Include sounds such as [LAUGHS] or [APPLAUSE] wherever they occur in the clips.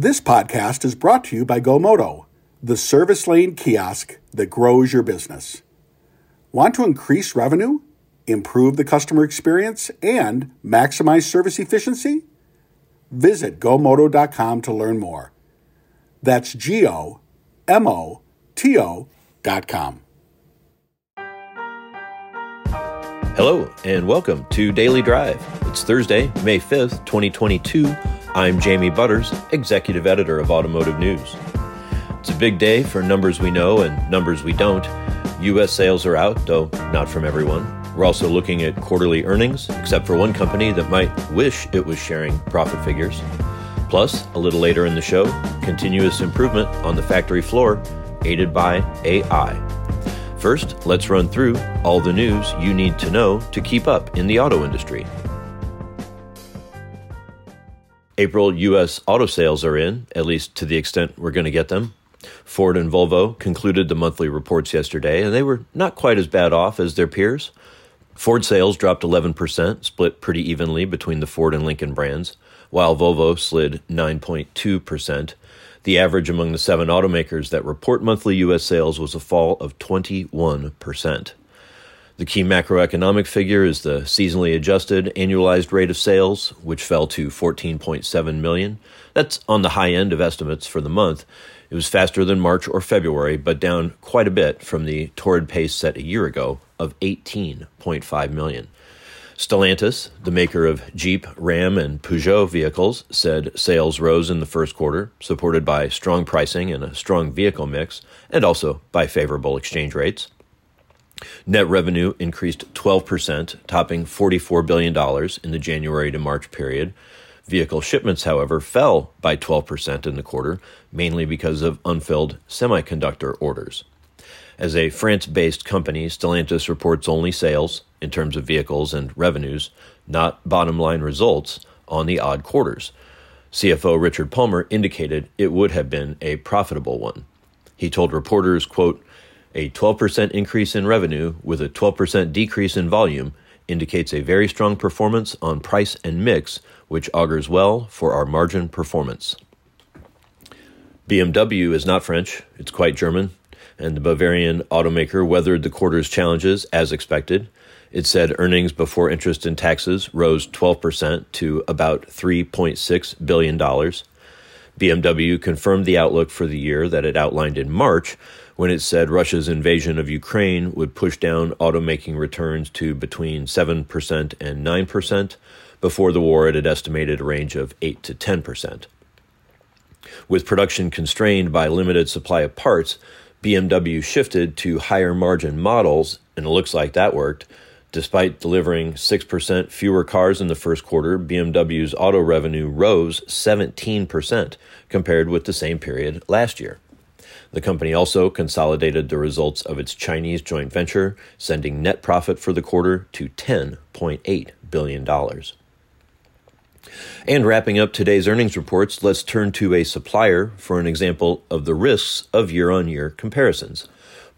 This podcast is brought to you by GoMoto, the service lane kiosk that grows your business. Want to increase revenue, improve the customer experience, and maximize service efficiency? Visit gomoto.com to learn more. That's G O M O T O.com. Hello, and welcome to Daily Drive. It's Thursday, May 5th, 2022. I'm Jamie Butters, Executive Editor of Automotive News. It's a big day for numbers we know and numbers we don't. U.S. sales are out, though not from everyone. We're also looking at quarterly earnings, except for one company that might wish it was sharing profit figures. Plus, a little later in the show, continuous improvement on the factory floor, aided by AI. First, let's run through all the news you need to know to keep up in the auto industry. April U.S. auto sales are in, at least to the extent we're going to get them. Ford and Volvo concluded the monthly reports yesterday, and they were not quite as bad off as their peers. Ford sales dropped 11%, split pretty evenly between the Ford and Lincoln brands, while Volvo slid 9.2%. The average among the seven automakers that report monthly U.S. sales was a fall of 21%. The key macroeconomic figure is the seasonally adjusted annualized rate of sales, which fell to 14.7 million. That's on the high end of estimates for the month. It was faster than March or February, but down quite a bit from the torrid pace set a year ago of 18.5 million. Stellantis, the maker of Jeep, Ram, and Peugeot vehicles, said sales rose in the first quarter, supported by strong pricing and a strong vehicle mix, and also by favorable exchange rates. Net revenue increased 12%, topping $44 billion in the January to March period. Vehicle shipments, however, fell by 12% in the quarter, mainly because of unfilled semiconductor orders. As a France based company, Stellantis reports only sales, in terms of vehicles and revenues, not bottom line results on the odd quarters. CFO Richard Palmer indicated it would have been a profitable one. He told reporters, quote, a 12% increase in revenue with a 12% decrease in volume indicates a very strong performance on price and mix, which augurs well for our margin performance. BMW is not French, it's quite German and the Bavarian automaker weathered the quarter's challenges as expected. It said earnings before interest and taxes rose 12% to about $3.6 billion. BMW confirmed the outlook for the year that it outlined in March when it said Russia's invasion of Ukraine would push down automaking returns to between 7% and 9%. Before the war, it had estimated a range of 8 to 10%. With production constrained by limited supply of parts, BMW shifted to higher margin models, and it looks like that worked. Despite delivering 6% fewer cars in the first quarter, BMW's auto revenue rose 17% compared with the same period last year. The company also consolidated the results of its Chinese joint venture, sending net profit for the quarter to $10.8 billion. And wrapping up today's earnings reports, let's turn to a supplier for an example of the risks of year on year comparisons.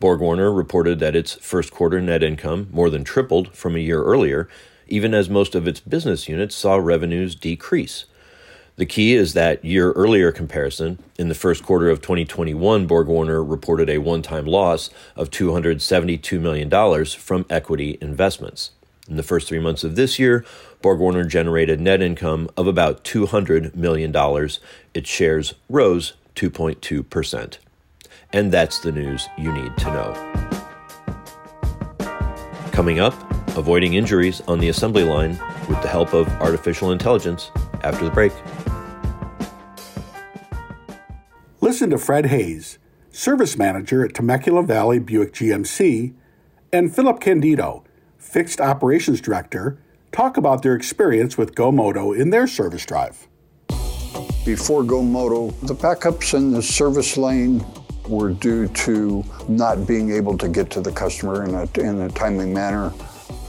BorgWarner reported that its first quarter net income more than tripled from a year earlier, even as most of its business units saw revenues decrease. The key is that year earlier comparison. In the first quarter of 2021, BorgWarner reported a one time loss of $272 million from equity investments. In the first three months of this year, BorgWarner generated net income of about $200 million. Its shares rose 2.2%. And that's the news you need to know. Coming up, avoiding injuries on the assembly line with the help of artificial intelligence after the break. Listen to Fred Hayes, service manager at Temecula Valley Buick GMC, and Philip Candido Fixed Operations Director, talk about their experience with GoMoto in their service drive. Before GoMoto, the backups in the service lane were due to not being able to get to the customer in a, in a timely manner.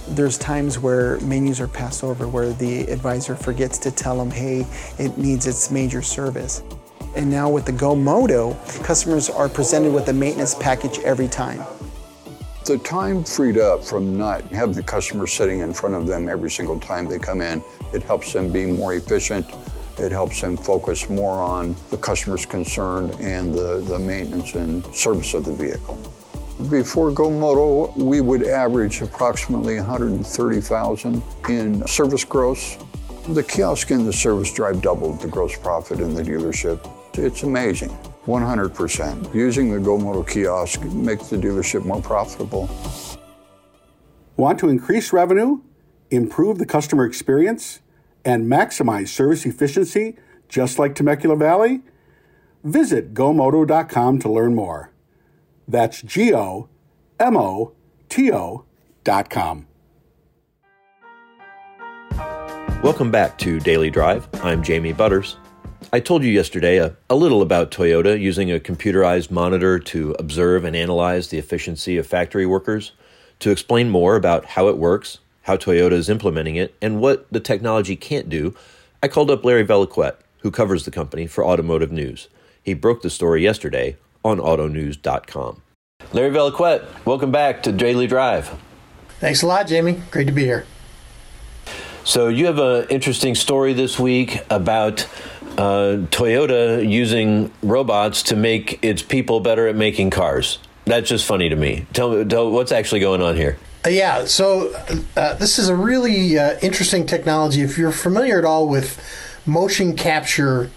There's times where menus are passed over where the advisor forgets to tell them, hey, it needs its major service. And now with the GoMoto, customers are presented with a maintenance package every time. The time freed up from not having the customer sitting in front of them every single time they come in, it helps them be more efficient It helps them focus more on the customer's concern and the, the maintenance and service of the vehicle. Before GoMoto, we would average approximately 130,000 in service gross. The kiosk and the service drive doubled the gross profit in the dealership. It's amazing. 100%. Using the GoMoto kiosk makes the dealership more profitable. Want to increase revenue, improve the customer experience, and maximize service efficiency just like Temecula Valley? Visit gomoto.com to learn more. That's G O M O T O dot com. Welcome back to Daily Drive. I'm Jamie Butters. I told you yesterday a, a, little about Toyota using a computerized monitor to observe and analyze the efficiency of factory workers. To explain more about how it works, how Toyota is implementing it, and what the technology can't do, I called up Larry Vellequette, who covers the company for Automotive News. He broke the story yesterday on autonews.com. Larry Vellequette, welcome back to Daily Drive. Thanks a lot, Jamie. Great to be here. So, you have an interesting story this week about uh, Toyota using robots to make its people better at making cars. That's just funny to me. Tell me tell, what's actually going on here. Uh, yeah, so uh, this is a really uh, interesting technology. If you're familiar at all with motion capture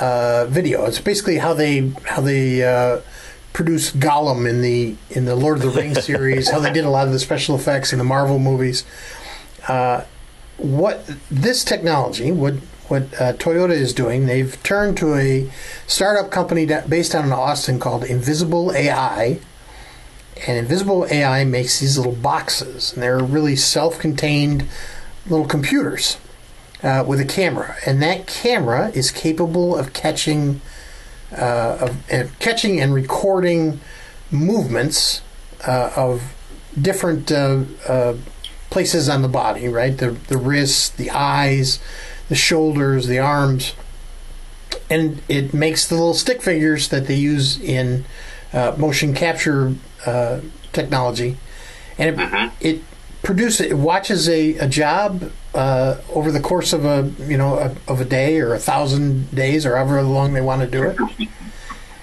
uh, video, it's basically how they how they uh, produce Gollum in the in the Lord of the Rings [LAUGHS] series. how they did a lot of the special effects in the Marvel movies. what this technology would what uh, Toyota is doing, they've turned to a startup company based out in Austin called Invisible AI. And Invisible AI makes these little boxes, and they're really self contained little computers uh, with a camera. And that camera is capable of catching, uh, of, uh, catching and recording movements uh, of different uh, places on the body, right? The, the wrists, the eyes, the shoulders, the arms, and it makes the little stick figures that they use in uh, motion capture uh, technology, and it, uh-huh. it produces it watches a, a job uh, over the course of a you know a, of a day or a thousand days or however long they want to do it, [LAUGHS]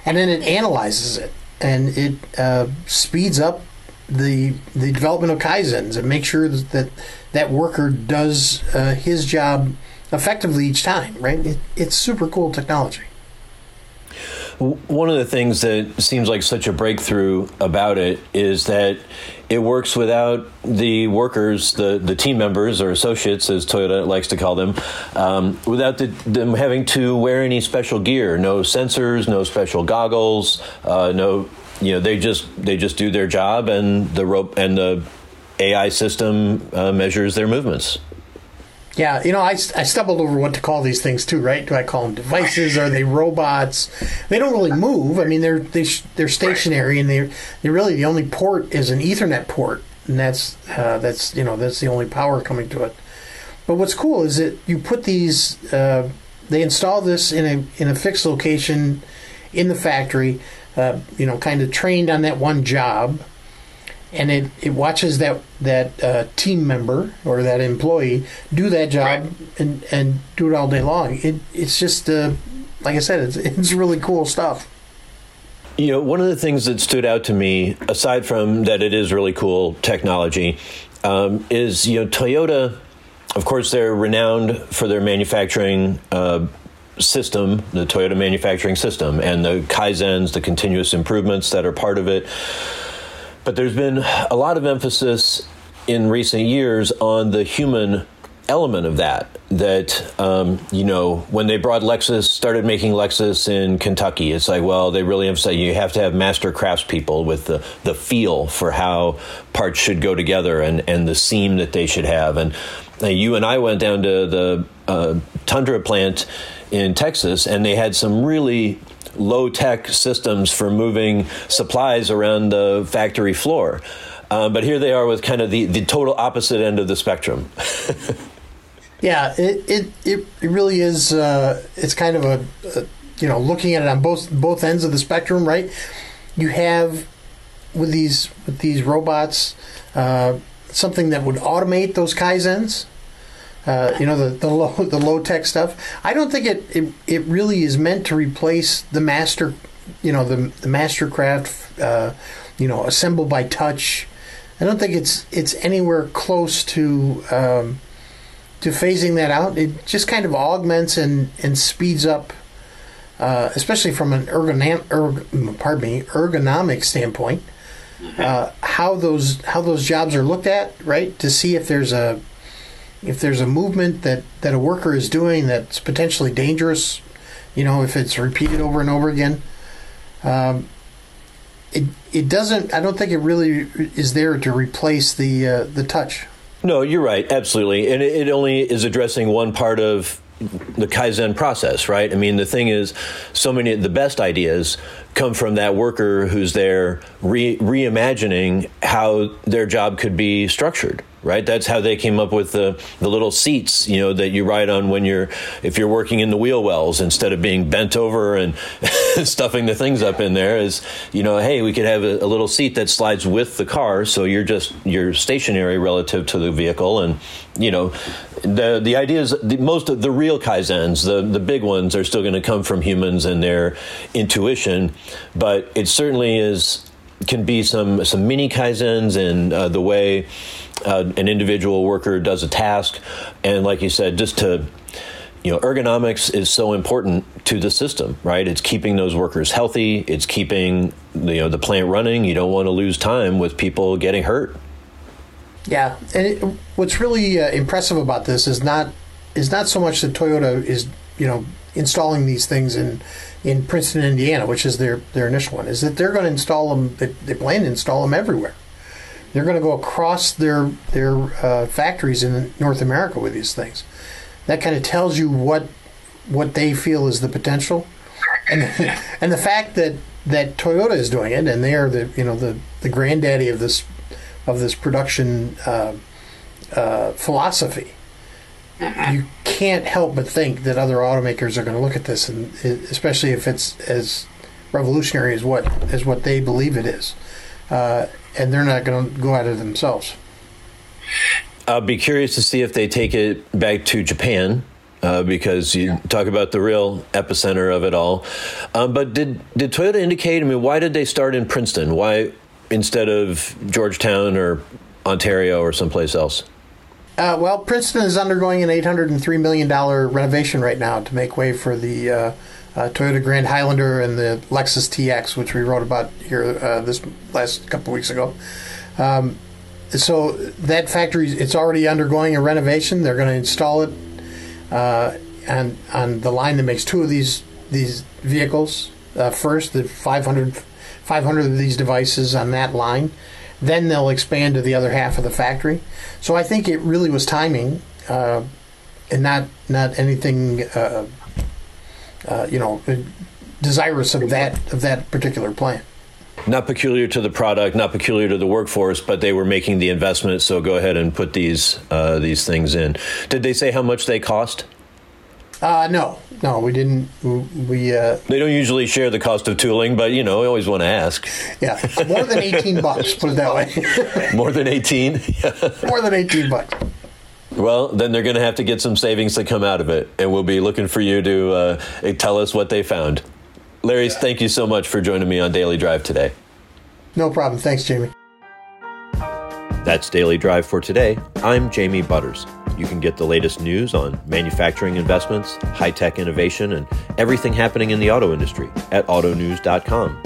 and then it analyzes it and it uh, speeds up the the development of kaizens and make sure that that worker does uh, his job effectively each time, right? It, it's super cool technology. One of the things that seems like such a breakthrough about it is that it works without the workers, the, the team members or associates, as Toyota likes to call them, um, without the, them having to wear any special gear. No sensors, no special goggles, uh, no, you know, they just they just do their job, and the rope and the AI system uh, measures their movements. Yeah, you know, I, I stumbled over what to call these things too, right? Do I call them devices? Are they robots? They don't really move. I mean, they're they, they're stationary, and they they really the only port is an Ethernet port, and that's uh, that's you know that's the only power coming to it. But what's cool is that you put these, uh, they install this in a in a fixed location in the factory, uh, you know, kind of trained on that one job and it, it watches that that uh, team member or that employee do that job right. and, and do it all day long. It, it's just uh, like I said, it's, it's really cool stuff. You know, one of the things that stood out to me, aside from that it is really cool technology, um, is you know Toyota. Of course, they're renowned for their manufacturing. Uh, system, the Toyota manufacturing system, and the kaizens, the continuous improvements that are part of it. But there's been a lot of emphasis in recent years on the human element of that. That um, you know, when they brought Lexus, started making Lexus in Kentucky, it's like, well, they really emphasize you have to have master craftspeople with the the feel for how parts should go together and and the seam that they should have. And uh, you and I went down to the uh, Tundra plant in Texas, and they had some really low tech systems for moving supplies around the factory floor. Uh, but here they are with kind of the, the total opposite end of the spectrum. [LAUGHS] yeah, it, it, it, really is. Uh, it's kind of a, a, you know, looking at it on both both ends of the spectrum, right? You have with these with these robots uh, something that would automate those kaizens Uh, you know the the low [LAUGHS] the low tech stuff. I don't think it, it it really is meant to replace the master, you know the the mastercraft, uh, you know assembled by touch. I don't think it's it's anywhere close to um, to phasing that out. It just kind of augments and and speeds up, uh, especially from an ergonom, erg, pardon me ergonomic standpoint. Uh, how those how those jobs are looked at, right? To see if there's a if there's a movement that, that a worker is doing that's potentially dangerous, you know, if it's repeated over and over again, um, it it doesn't. I don't think it really is there to replace the uh, the touch. No, you're right, absolutely, and it, it only is addressing one part of the kaizen process, right? I mean, the thing is, so many of the best ideas come from that worker who's there re- reimagining how their job could be structured right? That's how they came up with the, the little seats you know that you ride on when you're if you're working in the wheel wells instead of being bent over and [LAUGHS] stuffing the things up in there is you know hey we could have a, a, little seat that slides with the car so you're just you're stationary relative to the vehicle. And you know the the idea is the, most of the real kaizens the the big ones are still going to come from humans and their intuition but it certainly is can be some some mini kaizens and uh, the way uh, an individual worker does a task, and like you said, just to you know, ergonomics is so important to the system, right? It's keeping those workers healthy. It's keeping you know the plant running. You don't want to lose time with people getting hurt. Yeah, and it, what's really uh, impressive about this is not is not so much that Toyota is you know installing these things in in Princeton, Indiana, which is their their initial one, is that they're going to install them. They, they plan to install them everywhere. They're going to go across their their uh, factories in North America with these things. That kind of tells you what what they feel is the potential, and [LAUGHS] and the fact that that Toyota is doing it, and they are the you know the the granddaddy of this of this production uh, uh, philosophy. You can't help but think that other automakers are going to look at this, and especially if it's as revolutionary as what as what they believe it is, uh, and they're not going to go at it themselves. I'll be curious to see if they take it back to Japan. Uh, because you yeah. talk about the real epicenter of it all, um, but did did Toyota indicate? I mean, why did they start in Princeton? Why instead of Georgetown or Ontario or someplace else? Uh, well, Princeton is undergoing an $803 million renovation right now to make way for the uh, uh, Toyota Grand Highlander and the Lexus TX, which we wrote about here uh, this last couple weeks ago. Um, so that factory it's already undergoing a renovation. They're going to install it uh, on on the line that makes two of these these vehicles. Uh, first, the 500, 500 of these devices on that line. Then they'll expand to the other half of the factory. So I think it really was timing, uh, and not not anything, uh, you know, desirous of that of that particular plant. Not peculiar to the product, not peculiar to the workforce, but they were making the investment. So go ahead and put these uh, these things in. Did they say how much they cost? Uh, no, no, we didn't. We uh, they don't usually share the cost of tooling, but you know, we always want to ask. Yeah, more than eighteen bucks. Put it that way. [LAUGHS] more than eighteen. more than eighteen bucks. Well, then they're going to have to get some savings to come out of it, and we'll be looking for you to uh, tell us what they found. Larry, yeah. thank you so much for joining me on Daily Drive today. No problem. Thanks, Jamie. That's Daily Drive for today. I'm Jamie Butters. You can get the latest news on manufacturing investments, high tech innovation, and everything happening in the auto industry at autonews.com.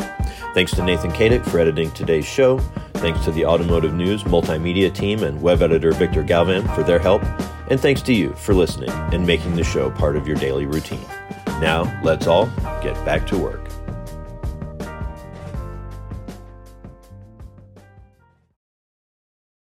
Thanks to Nathan Kadick for editing today's show. Thanks to the Automotive News multimedia team and web editor Victor Galvan for their help. And thanks to you for listening and making the show part of your daily routine. Now, let's all get back to work.